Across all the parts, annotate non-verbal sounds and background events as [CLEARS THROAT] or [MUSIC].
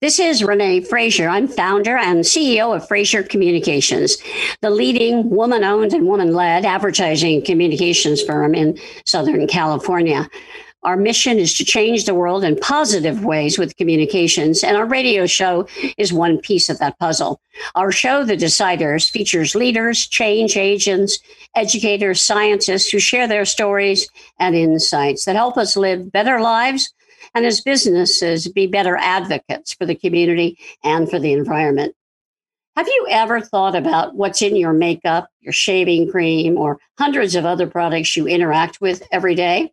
This is Renee Fraser. I'm founder and CEO of Fraser Communications, the leading woman owned and woman led advertising communications firm in Southern California. Our mission is to change the world in positive ways with communications, and our radio show is one piece of that puzzle. Our show, The Deciders, features leaders, change agents, educators, scientists who share their stories and insights that help us live better lives and as businesses be better advocates for the community and for the environment. Have you ever thought about what's in your makeup, your shaving cream, or hundreds of other products you interact with every day?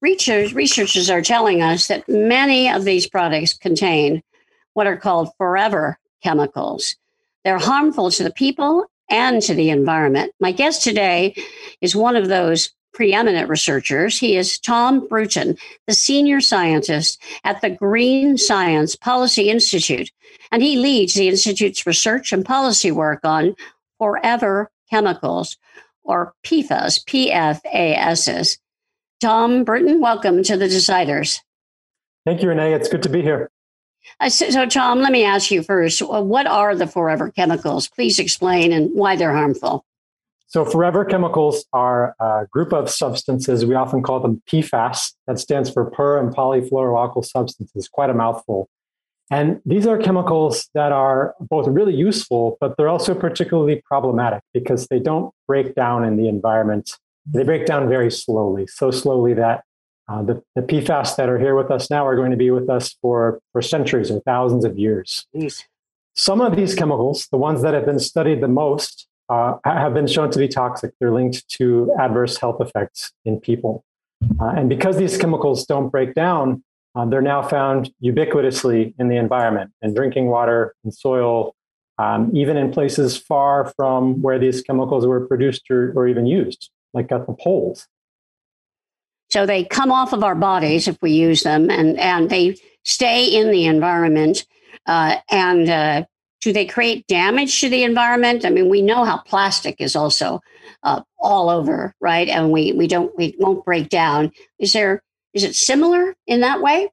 Research, researchers are telling us that many of these products contain what are called forever chemicals. They're harmful to the people and to the environment. My guest today is one of those preeminent researchers. He is Tom Bruton, the senior scientist at the Green Science Policy Institute, and he leads the Institute's research and policy work on forever chemicals, or PFAS, PFAS. Tom Bruton, welcome to the Deciders. Thank you, Renee. It's good to be here. Uh, so, so, Tom, let me ask you first what are the forever chemicals? Please explain and why they're harmful. So, forever chemicals are a group of substances. We often call them PFAS. That stands for per and polyfluoroalkyl substances, quite a mouthful. And these are chemicals that are both really useful, but they're also particularly problematic because they don't break down in the environment. They break down very slowly, so slowly that uh, the, the PFAS that are here with us now are going to be with us for, for centuries or thousands of years. Jeez. Some of these chemicals, the ones that have been studied the most, uh, have been shown to be toxic. They're linked to adverse health effects in people. Uh, and because these chemicals don't break down, uh, they're now found ubiquitously in the environment, in drinking water, in soil, um, even in places far from where these chemicals were produced or, or even used, like at the poles. So they come off of our bodies if we use them, and, and they stay in the environment. Uh, and uh, do they create damage to the environment? I mean, we know how plastic is also uh, all over, right? And we we don't we won't break down. Is there is it similar in that way?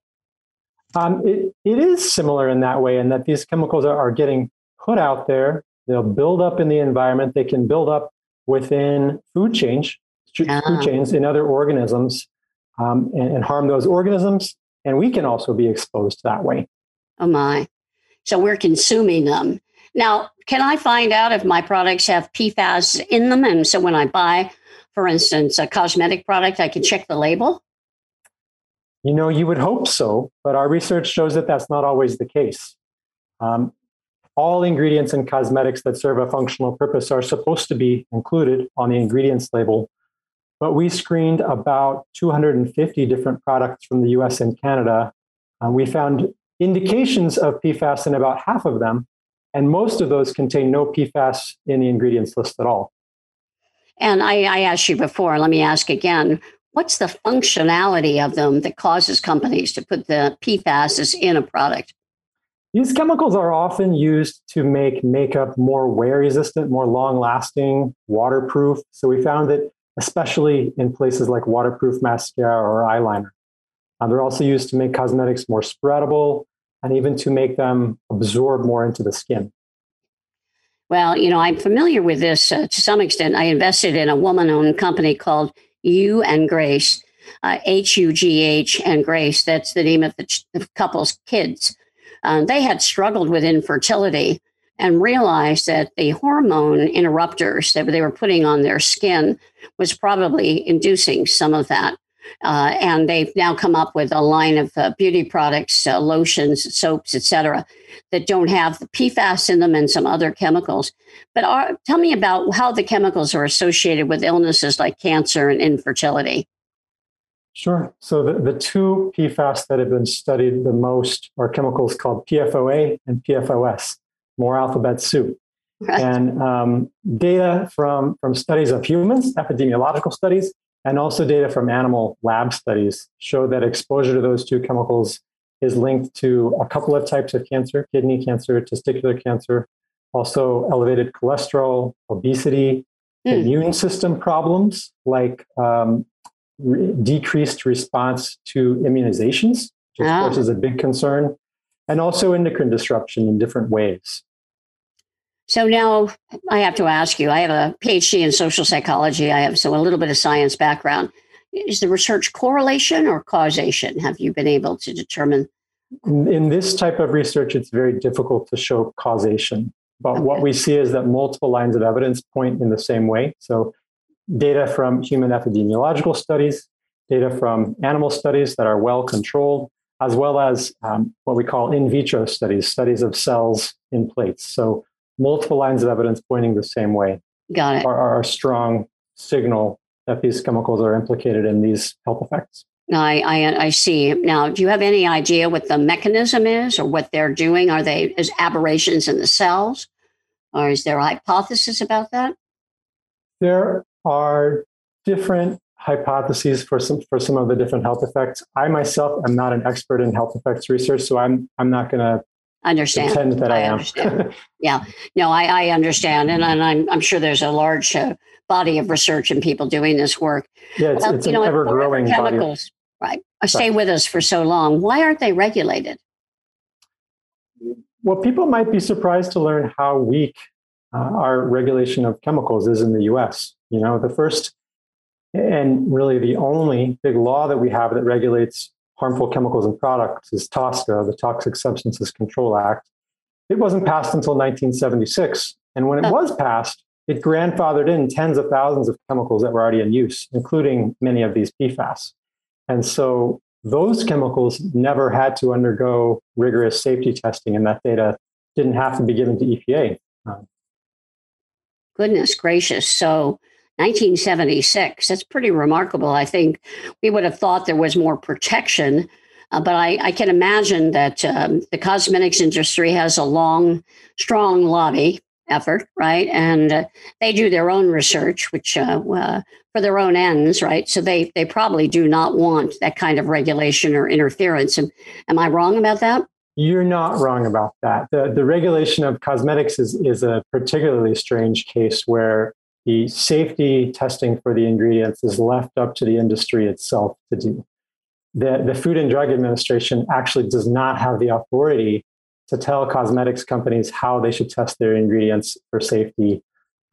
Um, it, it is similar in that way, in that these chemicals are, are getting put out there. They'll build up in the environment. They can build up within food change, food ah. chains in other organisms, um, and, and harm those organisms. And we can also be exposed that way. Oh my! So we're consuming them. Now, can I find out if my products have PFAS in them? And so when I buy, for instance, a cosmetic product, I can check the label? You know, you would hope so, but our research shows that that's not always the case. Um, all ingredients in cosmetics that serve a functional purpose are supposed to be included on the ingredients label. But we screened about 250 different products from the US and Canada. Uh, we found indications of PFAS in about half of them, and most of those contain no PFAS in the ingredients list at all. And I, I asked you before, let me ask again what's the functionality of them that causes companies to put the PFAS in a product? These chemicals are often used to make makeup more wear resistant, more long lasting, waterproof. So we found that especially in places like waterproof mascara or eyeliner. Uh, they're also used to make cosmetics more spreadable and even to make them absorb more into the skin. Well, you know, I'm familiar with this uh, to some extent. I invested in a woman owned company called Hugh and Grace, uh, H U G H and Grace. That's the name of the, ch- the couple's kids. Uh, they had struggled with infertility and realized that the hormone interrupters that they were putting on their skin was probably inducing some of that. Uh, and they've now come up with a line of uh, beauty products, uh, lotions, soaps, etc., that don't have the PFAS in them and some other chemicals. But are, tell me about how the chemicals are associated with illnesses like cancer and infertility. Sure. So the, the two PFAS that have been studied the most are chemicals called PFOA and PFOS, more alphabet soup. Right. And um, data from, from studies of humans, epidemiological studies, and also data from animal lab studies show that exposure to those two chemicals is linked to a couple of types of cancer kidney cancer, testicular cancer, also elevated cholesterol, obesity, mm. immune system problems like um, re- decreased response to immunizations, which, of course, ah. is a big concern. and also endocrine disruption in different ways. So now I have to ask you I have a PhD in social psychology, I have so a little bit of science background. Is the research correlation or causation? Have you been able to determine? In this type of research, it's very difficult to show causation. But okay. what we see is that multiple lines of evidence point in the same way. So, data from human epidemiological studies, data from animal studies that are well controlled, as well as um, what we call in vitro studies, studies of cells in plates. So, multiple lines of evidence pointing the same way. Got it. Are, are a strong signal that these chemicals are implicated in these health effects. I, I, I see. Now, do you have any idea what the mechanism is or what they're doing? Are they as aberrations in the cells? Or is there a hypothesis about that? There are different hypotheses for some for some of the different health effects. I myself am not an expert in health effects research, so I'm I'm not going to understand. Pretend that I, I am. yeah, no, I, I understand, and, and I'm I'm sure there's a large uh, body of research and people doing this work. Yeah, it's, well, it's an know, ever growing chemicals. Body. Right, stay with us for so long. Why aren't they regulated? Well, people might be surprised to learn how weak uh, our regulation of chemicals is in the U.S. You know, the first and really the only big law that we have that regulates harmful chemicals and products is TSCA, the Toxic Substances Control Act. It wasn't passed until 1976. And when it was passed, it grandfathered in tens of thousands of chemicals that were already in use, including many of these PFAS. And so those chemicals never had to undergo rigorous safety testing, and that data didn't have to be given to EPA. Goodness gracious. So 1976. That's pretty remarkable. I think we would have thought there was more protection, uh, but I, I, can imagine that um, the cosmetics industry has a long, strong lobby effort, right? And uh, they do their own research, which uh, uh, for their own ends, right? So they they probably do not want that kind of regulation or interference. Am, am I wrong about that? You're not wrong about that. The, the regulation of cosmetics is, is a particularly strange case where the safety testing for the ingredients is left up to the industry itself to do. The, the Food and Drug Administration actually does not have the authority to tell cosmetics companies how they should test their ingredients for safety,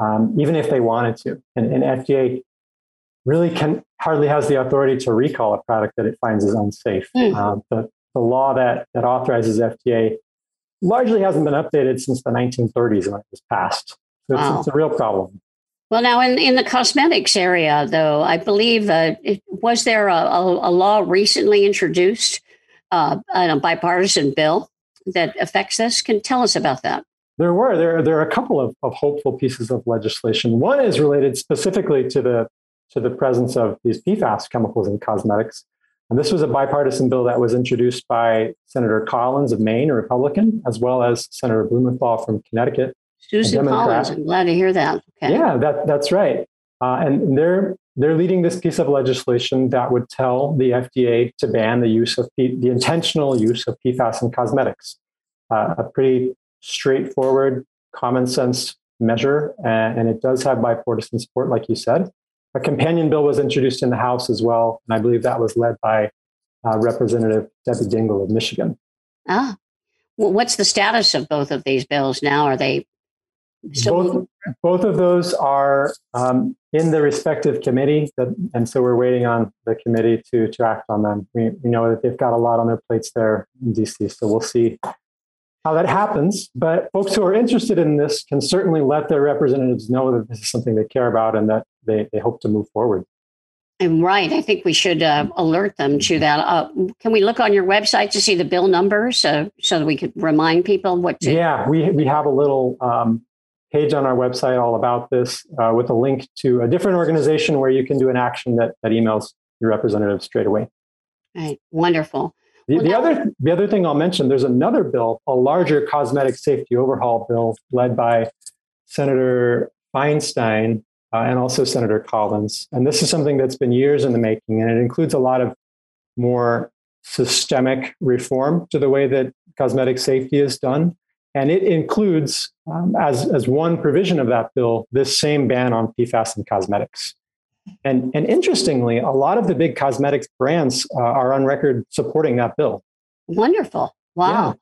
um, even if they wanted to. And, and FDA really can hardly has the authority to recall a product that it finds is unsafe. Mm. Um, the, the law that, that authorizes FDA largely hasn't been updated since the 1930s when it was passed. So it's, wow. it's a real problem. Well, now in, in the cosmetics area, though, I believe uh, it, was there a, a, a, law recently introduced, uh, a bipartisan bill that affects this? Can tell us about that? There were there there are a couple of, of hopeful pieces of legislation. One is related specifically to the to the presence of these PFAS chemicals in cosmetics. And this was a bipartisan bill that was introduced by Senator Collins of Maine, a Republican, as well as Senator Blumenthal from Connecticut. Susan Collins, I'm glad to hear that. Okay. Yeah, that, that's right. Uh, and they're they're leading this piece of legislation that would tell the FDA to ban the use of P- the intentional use of PFAS in cosmetics. Uh, a pretty straightforward, common sense measure, and, and, it does have bipartisan support, like you said. A companion bill was introduced in the House as well, and I believe that was led by uh, Representative Debbie Dingell of Michigan. Ah, well, what's the status of both of these bills now? Are they both, both of those are um, in the respective committee, that, and so we're waiting on the committee to to act on them. We, we know that they've got a lot on their plates there in DC, so we'll see how that happens. But folks who are interested in this can certainly let their representatives know that this is something they care about and that they, they hope to move forward. And right, I think we should uh, alert them to that. Uh, can we look on your website to see the bill numbers uh, so that we could remind people what to? Yeah, we we have a little um, page on our website all about this uh, with a link to a different organization where you can do an action that, that emails your representative straight away. Right, wonderful. The, well, the other the other thing I'll mention, there's another bill, a larger cosmetic safety overhaul bill led by Senator Feinstein uh, and also Senator Collins. And this is something that's been years in the making, and it includes a lot of more systemic reform to the way that cosmetic safety is done. And it includes, um, as, as one provision of that bill, this same ban on PFAS in cosmetics. And, and interestingly, a lot of the big cosmetics brands uh, are on record supporting that bill. Wonderful. Wow.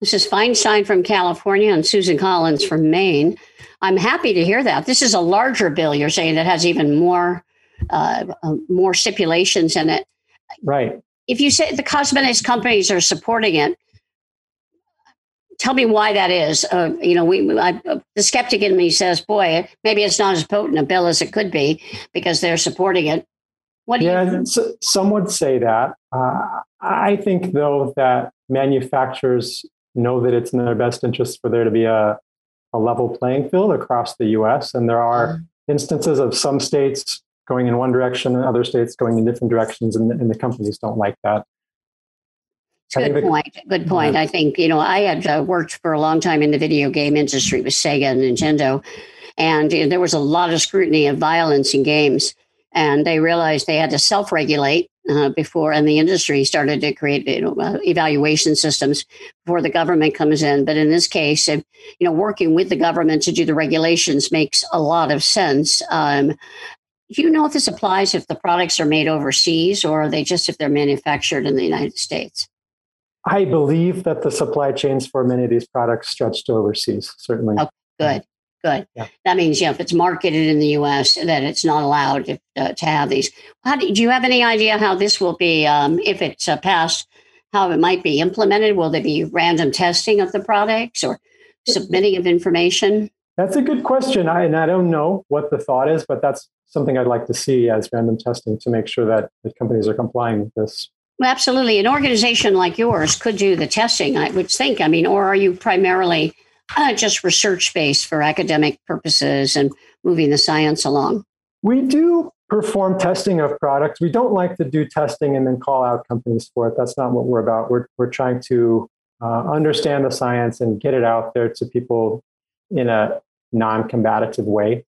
This is Feinstein from California and Susan Collins from Maine. I'm happy to hear that. This is a larger bill. You're saying that has even more uh, uh, more stipulations in it. Right. If you say the cosmetics companies are supporting it, tell me why that is. Uh, you know, we I, the skeptic in me says, "Boy, maybe it's not as potent a bill as it could be because they're supporting it." What do yeah, you? So, some would say that. Uh, I think, though, that manufacturers know that it's in their best interest for there to be a, a level playing field across the U.S. And there are mm. instances of some states going in one direction and other states going in different directions, and, and the companies don't like that. Good point. Good point. I think, you know, I had uh, worked for a long time in the video game industry with Sega and Nintendo, and uh, there was a lot of scrutiny of violence in games. And they realized they had to self regulate uh, before, and the industry started to create you know, uh, evaluation systems before the government comes in. But in this case, you know, working with the government to do the regulations makes a lot of sense. Um, do you know if this applies if the products are made overseas or are they just if they're manufactured in the United States? I believe that the supply chains for many of these products stretch to overseas, certainly. Okay, good, good. Yeah. That means, you know, if it's marketed in the U.S., that it's not allowed to, uh, to have these. How do, do, you have any idea how this will be, um, if it's uh, passed, how it might be implemented? Will there be random testing of the products or submitting of information? That's a good question. I, and I don't know what the thought is, but that's something I'd like to see as random testing to make sure that the companies are complying with this. Well, absolutely. An organization like yours could do the testing, I would think. I mean, or are you primarily uh, just research based for academic purposes and moving the science along? We do perform testing of products. We don't like to do testing and then call out companies for it. That's not what we're about. We're, we're trying to uh, understand the science and get it out there to people in a non combative way.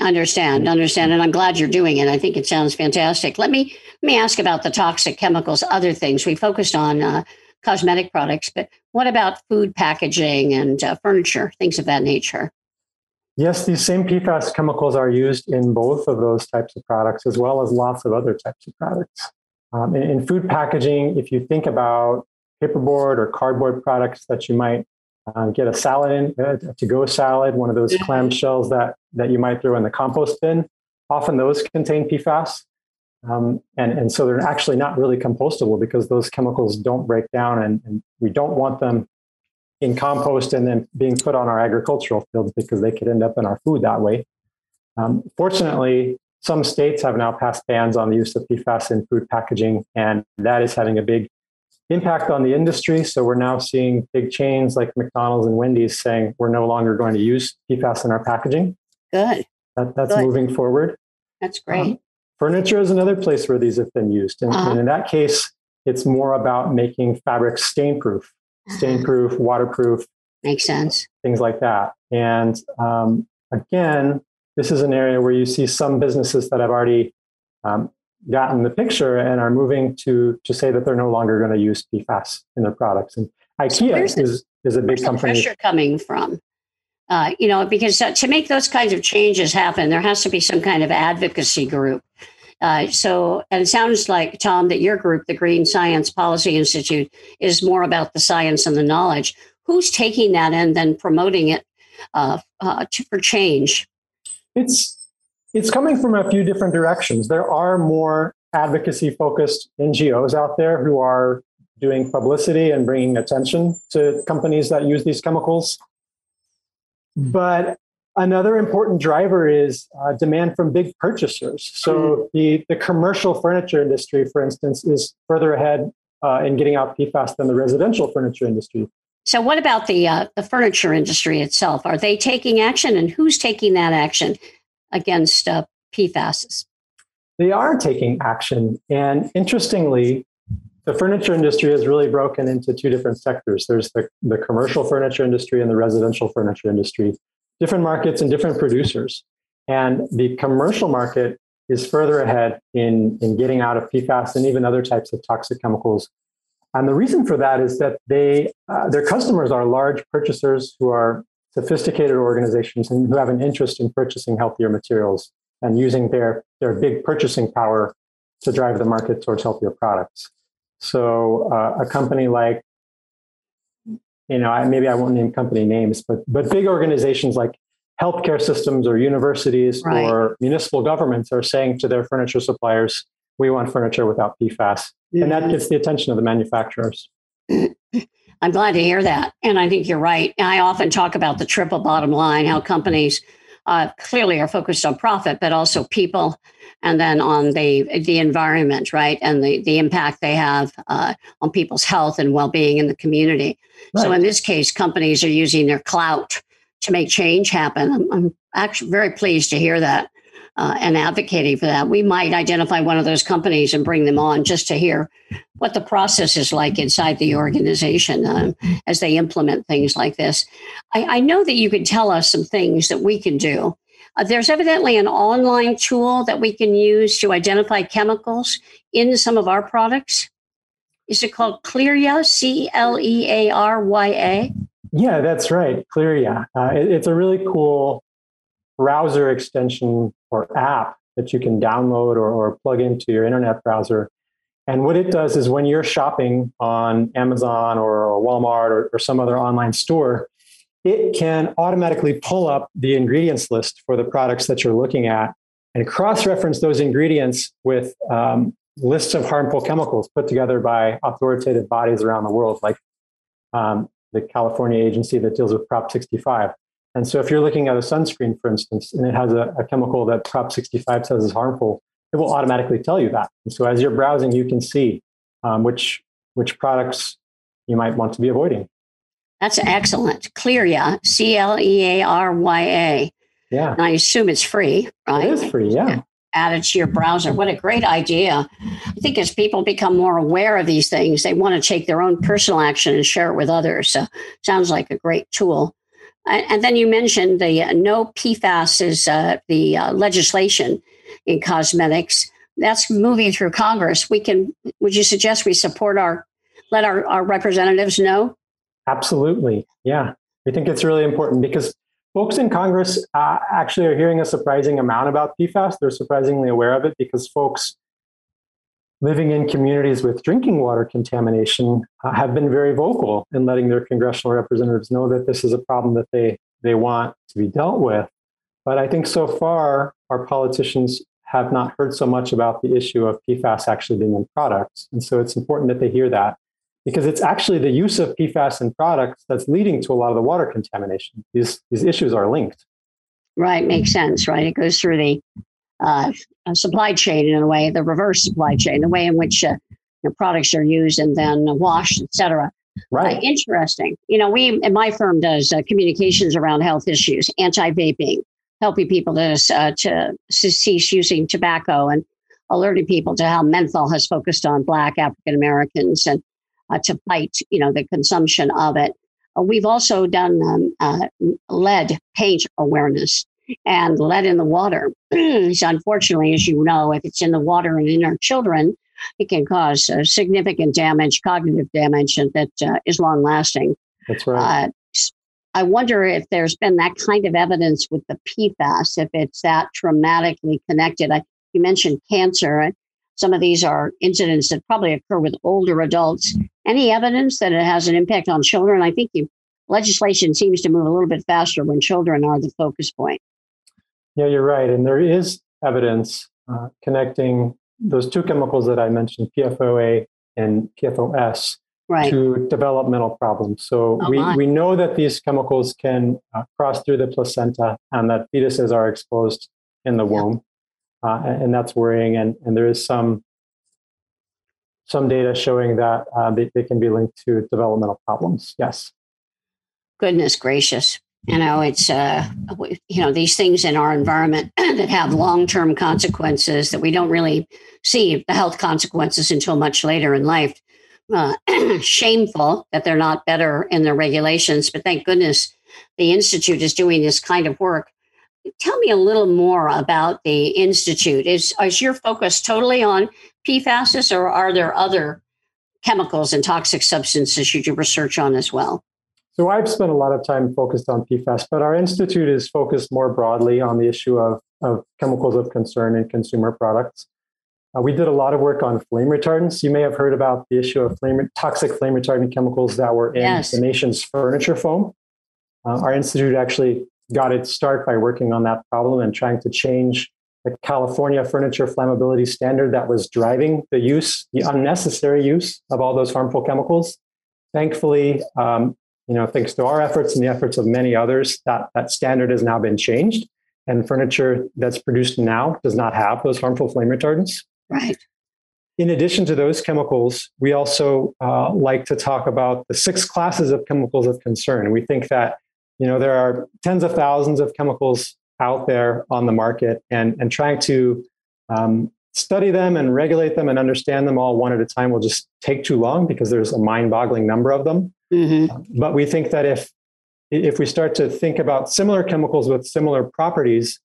Understand, understand, and I'm glad you're doing it. I think it sounds fantastic. Let me let me ask about the toxic chemicals. Other things we focused on uh, cosmetic products, but what about food packaging and uh, furniture, things of that nature? Yes, these same PFAS chemicals are used in both of those types of products, as well as lots of other types of products. Um, in, in food packaging, if you think about paperboard or cardboard products that you might um, get a salad in, uh, to go salad, one of those clam shells that, that you might throw in the compost bin. Often those contain PFAS. Um, and, and so they're actually not really compostable because those chemicals don't break down and, and, we don't want them in compost and then being put on our agricultural fields because they could end up in our food that way. Um, fortunately, some states have now passed bans on the use of PFAS in food packaging, and that is having a big impact on the industry. So we're now seeing big chains like McDonald's and Wendy's saying we're no longer going to use PFAS in our packaging. Good. That, that's Good. moving forward. That's great. Um, furniture is another place where these have been used. And, uh-huh. and in that case, it's more about making fabric stain proof, uh-huh. stain proof, waterproof. Makes sense. Things like that. And um, again, this is an area where you see some businesses that have already um, gotten the picture and are moving to to say that they're no longer going to use PFAS in their products. And IKEA so is is a big company. pressure coming from? Uh, you know, because to make those kinds of changes happen, there has to be some kind of advocacy group. Uh, so, and it sounds like Tom that your group, the Green Science Policy Institute, is more about the science and the knowledge. Who's taking that and then promoting it uh, uh, to, for change? It's it's coming from a few different directions. There are more advocacy focused NGOs out there who are doing publicity and bringing attention to companies that use these chemicals. But another important driver is uh, demand from big purchasers. So mm-hmm. the, the commercial furniture industry, for instance, is further ahead uh, in getting out PFAS than the residential furniture industry. So, what about the uh, the furniture industry itself? Are they taking action, and who's taking that action? Against uh, PFAS? They are taking action. And interestingly, the furniture industry has really broken into two different sectors. There's the, the commercial furniture industry and the residential furniture industry, different markets and different producers. And the commercial market is further ahead in, in getting out of PFAS and even other types of toxic chemicals. And the reason for that is that they, uh, their customers are large purchasers who are sophisticated organizations and who have an interest in purchasing healthier materials and using their, their big purchasing power to drive the market towards healthier products. So uh, a company like you know, I, maybe I won't name company names, but but big organizations like healthcare systems or universities right. or municipal governments are saying to their furniture suppliers, we want furniture without PFAS. Mm-hmm. And that gets the attention of the manufacturers. [CLEARS THROAT] I'm glad to hear that. And I think you're right. I often talk about the triple bottom line, how companies uh, clearly are focused on profit, but also people and then on the the environment, right? And the, the impact they have uh, on people's health and well-being in the community. Right. So in this case, companies are using their clout to make change happen. I'm, I'm actually very pleased to hear that uh, and advocating for that. We might identify one of those companies and bring them on just to hear what the process is like inside the organization um, as they implement things like this. I, I, know that you can tell us some things that we can do. Uh, there's evidently an online tool that we can use to identify chemicals in some of our products. Is it called Clearya? C L E A R Y A? Yeah, that's right. Clearya. Uh, it, it's a really cool browser extension or app that you can download or, or plug into your internet browser. And what it does is when you're shopping on Amazon or, Walmart or, or, some other online store, it can automatically pull up the ingredients list for the products that you're looking at and cross reference those ingredients with um, lists of harmful chemicals put together by authoritative bodies around the world, like um, the California agency that deals with Prop 65. And so if you're looking at a sunscreen, for instance, and it has a, a, chemical that Prop 65 says is harmful, it will automatically tell you that. And so as you're browsing, you can see um, which, which products you might want to be avoiding. That's excellent. Clearya, C L E A R Y A. Yeah. And I assume it's free, right? It is free, yeah. Added to your browser. What a great idea. I think as people become more aware of these things, they want to take their own personal action and share it with others. So sounds like a great tool. And then you mentioned the uh, no PFAS is uh, the uh, legislation in cosmetics. That's moving through Congress. We can. Would you suggest we support our, let our, our representatives know? Absolutely. Yeah, we think it's really important because folks in Congress uh, actually are hearing a surprising amount about PFAS. They're surprisingly aware of it because folks living in communities with drinking water contamination uh, have been very vocal in letting their congressional representatives know that this is a problem that they, they want to be dealt with. But I think so far, our politicians have not heard so much about the issue of PFAS actually being in products. And so it's important that they hear that because it's actually the use of PFAS in products that's leading to a lot of the water contamination. These, these issues are linked. Right, makes sense, right? It goes through the uh, supply chain in a way, the reverse supply chain, the way in which uh, products are used and then washed, et cetera. Right. Uh, interesting. You know, we in my firm does uh, communications around health issues, anti-vaping, helping people to uh, to cease using tobacco, and alerting people to how menthol has focused on Black African Americans and uh, to fight, you know, the consumption of it. Uh, we've also done um, lead paint awareness and lead in the water. [CLEARS THROAT] so unfortunately, as you know, if it's in the water and in our children, it can cause uh, significant damage, cognitive damage, and that uh, is long lasting. That's right. Uh, I wonder if there's been that kind of evidence with the PFAS, if it's that traumatically connected. I, you mentioned cancer. Some of these are incidents that probably occur with older adults. Any evidence that it has an impact on children? I think you, legislation seems to move a little bit faster when children are the focus point. Yeah, you're right. And there is evidence uh, connecting those two chemicals that I mentioned, PFOA and PFOS, right. to developmental problems. So oh, we, we know that these chemicals can uh, cross through the placenta and that fetuses are exposed in the womb. Uh, and that's worrying. And, and there is some some data showing that uh, they, they can be linked to developmental problems. Yes. Goodness gracious you know it's uh you know these things in our environment [CLEARS THROAT] that have long-term consequences that we don't really see the health consequences until much later in life. Uh, [CLEARS THROAT] shameful that they're not better in their regulations but thank goodness the institute is doing this kind of work. Tell me a little more about the institute. Is is your focus totally on pfas or are there other chemicals and toxic substances you do research on as well so I've spent a lot of time focused on PFAS, but our institute is focused more broadly on the issue of, of chemicals of concern in consumer products. Uh, we did a lot of work on flame retardants. You may have heard about the issue of flame, toxic flame retardant chemicals that were in yes. the nation's furniture foam. Uh, our institute actually got its start by working on that problem and trying to change the California furniture flammability standard that was driving the use, the unnecessary use of all those harmful chemicals. Thankfully, um, you know, thanks to our efforts and the efforts of many others, that, that standard has now been changed. And furniture that's produced now does not have those harmful flame retardants. Right. In addition to those chemicals, we also uh, like to talk about the six classes of chemicals of concern. We think that you know there are tens of thousands of chemicals out there on the market, and and trying to um, study them and regulate them and understand them all one at a time will just take too long because there's a mind-boggling number of them. Mm-hmm. But we think that if if we start to think about similar chemicals with similar properties,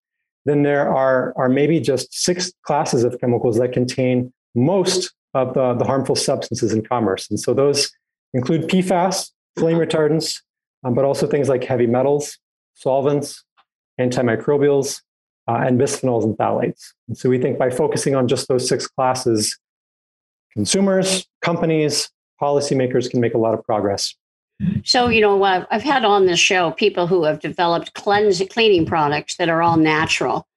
then there are, are maybe just six classes of chemicals that contain most of the, the harmful substances in commerce. And so those include PFAS, flame retardants, um, but also things like heavy metals, solvents, antimicrobials, uh, and bisphenols and phthalates. And so we think by focusing on just those six classes, consumers, companies, policymakers can make a lot of progress. So, you know, I've had on this show people who have developed cleanse, cleaning products that are all natural,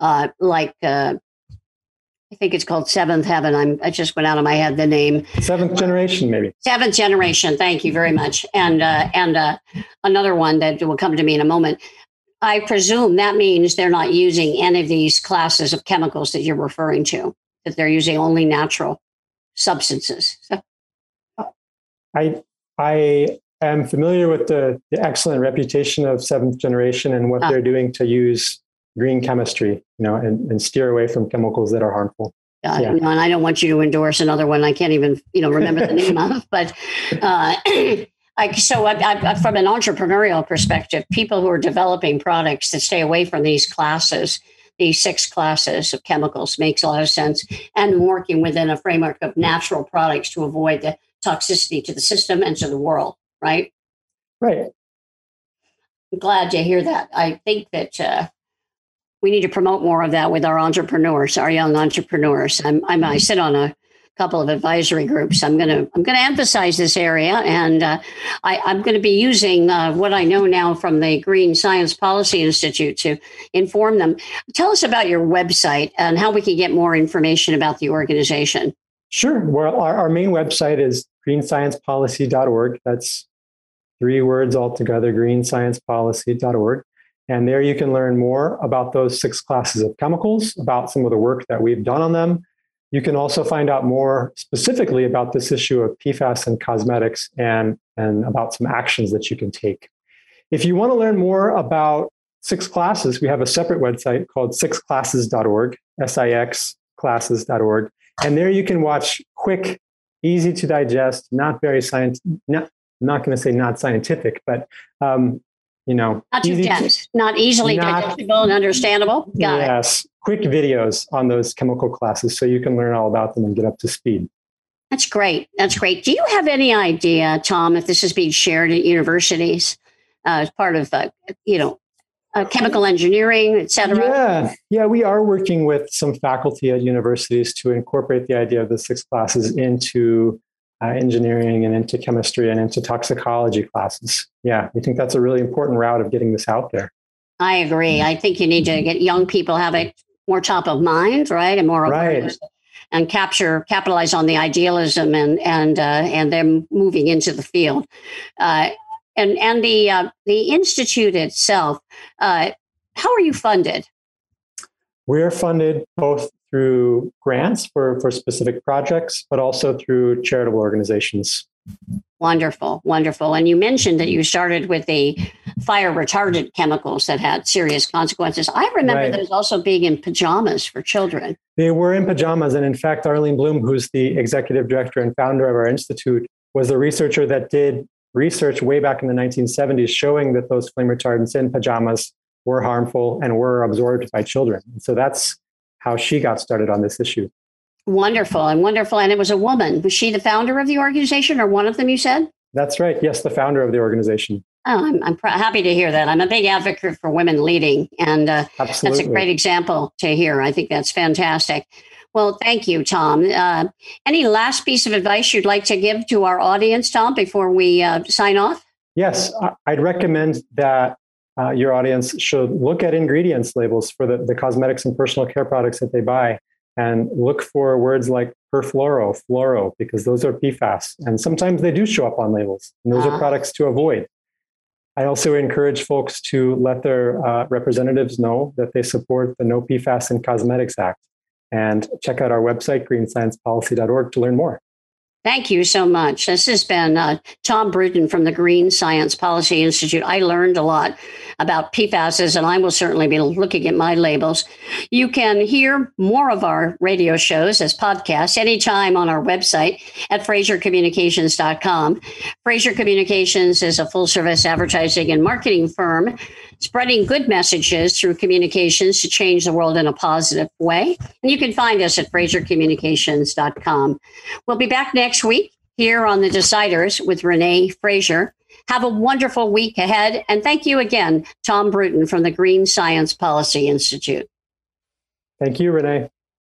uh, like uh, I think it's called Seventh Heaven. I'm, I just went out of my head the name. Seventh Generation, maybe. Seventh Generation. Thank you very much. And uh, and uh, another one that will come to me in a moment. I presume that means they're not using any of these classes of chemicals that you're referring to. That they're using only natural substances. I I am familiar with the, the excellent reputation of seventh generation and what ah. they're doing to use green chemistry, you know, and, and steer away from chemicals that are harmful. Uh, yeah. You know, and I don't want you to endorse another one I can't even, you know, remember the name of. [LAUGHS] But uh, [CLEARS THROAT] I, so I, I, from an entrepreneurial perspective, people who are developing products that stay away from these classes, these six classes of chemicals, makes a lot of sense. And working within a framework of natural products to avoid the toxicity to the system and to the world right? Right. I'm glad to hear that. I think that uh, we need to promote more of that with our entrepreneurs, our young entrepreneurs. I'm, I'm i sit on a couple of advisory groups. I'm going to I'm going to emphasize this area, and uh, I, am going to be using uh, what I know now from the Green Science Policy Institute to inform them. Tell us about your website and how we can get more information about the organization. Sure. Well, our, our main website is greensciencepolicy.org. That's three words altogether, greensciencepolicy.org. And there you can learn more about those six classes of chemicals, about some of the work that we've done on them. You can also find out more specifically about this issue of PFAS and cosmetics and, and about some actions that you can take. If you want to learn more about six classes, we have a separate website called sixclasses.org, S-I-X classes.org. And there you can watch quick easy to digest, not very science, not, not going to say not scientific, but um, you know, not too dense, not easily not, digestible and understandable. Got yes, it. quick videos on those chemical classes so you can learn all about them and get up to speed. That's great. That's great. Do you have any idea, Tom, if this is being shared at universities uh, as part of, uh, you know, uh, chemical engineering, et cetera? Yeah, yeah, we are working with some faculty at universities to incorporate the idea of the six classes into uh, engineering and into chemistry and into toxicology classes. Yeah, we think that's a really important route of getting this out there. I agree. I think you need to get young people have it more top of mind, right, and more right. and capture capitalize on the idealism and and uh, and them moving into the field. Uh, and and the uh, the institute itself. Uh, how are you funded? We're funded both through grants for, for specific projects, but also through charitable organizations. Wonderful, wonderful. And you mentioned that you started with the fire retardant chemicals that had serious consequences. I remember right. those also being in pajamas for children. They were in pajamas. And in fact, Arlene Blum, who's the executive director and founder of our institute, was the researcher that did research way back in the 1970s showing that those flame retardants in pajamas were harmful and were absorbed by children. so that's how she got started on this issue. Wonderful and wonderful. And it was a woman. Was she the founder of the organization or one of them, you said? That's right. Yes, the founder of the organization. Oh, I'm, I'm pr- happy to hear that. I'm a big advocate for women leading, and uh, that's a great example to hear. I think that's fantastic. Well, thank you, Tom. Uh, any last piece of advice you'd like to give to our audience, Tom, before we uh, sign off? Yes, I'd recommend that uh, your audience should look at ingredients labels for the, the cosmetics and personal care products that they buy and look for words like perfluoro, fluoro, because those are PFAS. And sometimes they do show up on labels, and those uh-huh. are products to avoid. I also encourage folks to let their uh, representatives know that they support the No PFAS in Cosmetics Act and check out our website, greensciencepolicy.org, to learn more. Thank you so much. This has been uh, Tom Bruton from the Green Science Policy Institute. I learned a lot about PFASs, and I will certainly be looking at my labels. You can hear more of our radio shows as podcasts anytime on our website at FraserCommunications.com. Fraser Communications is a full service advertising and marketing firm spreading good messages through communications to change the world in a positive way. And you can find us at FraserCommunications.com. We'll be back next week here on The Deciders with Renee Fraser. Have a wonderful week ahead. And thank you again, Tom Bruton from the Green Science Policy Institute. Thank you, Renee.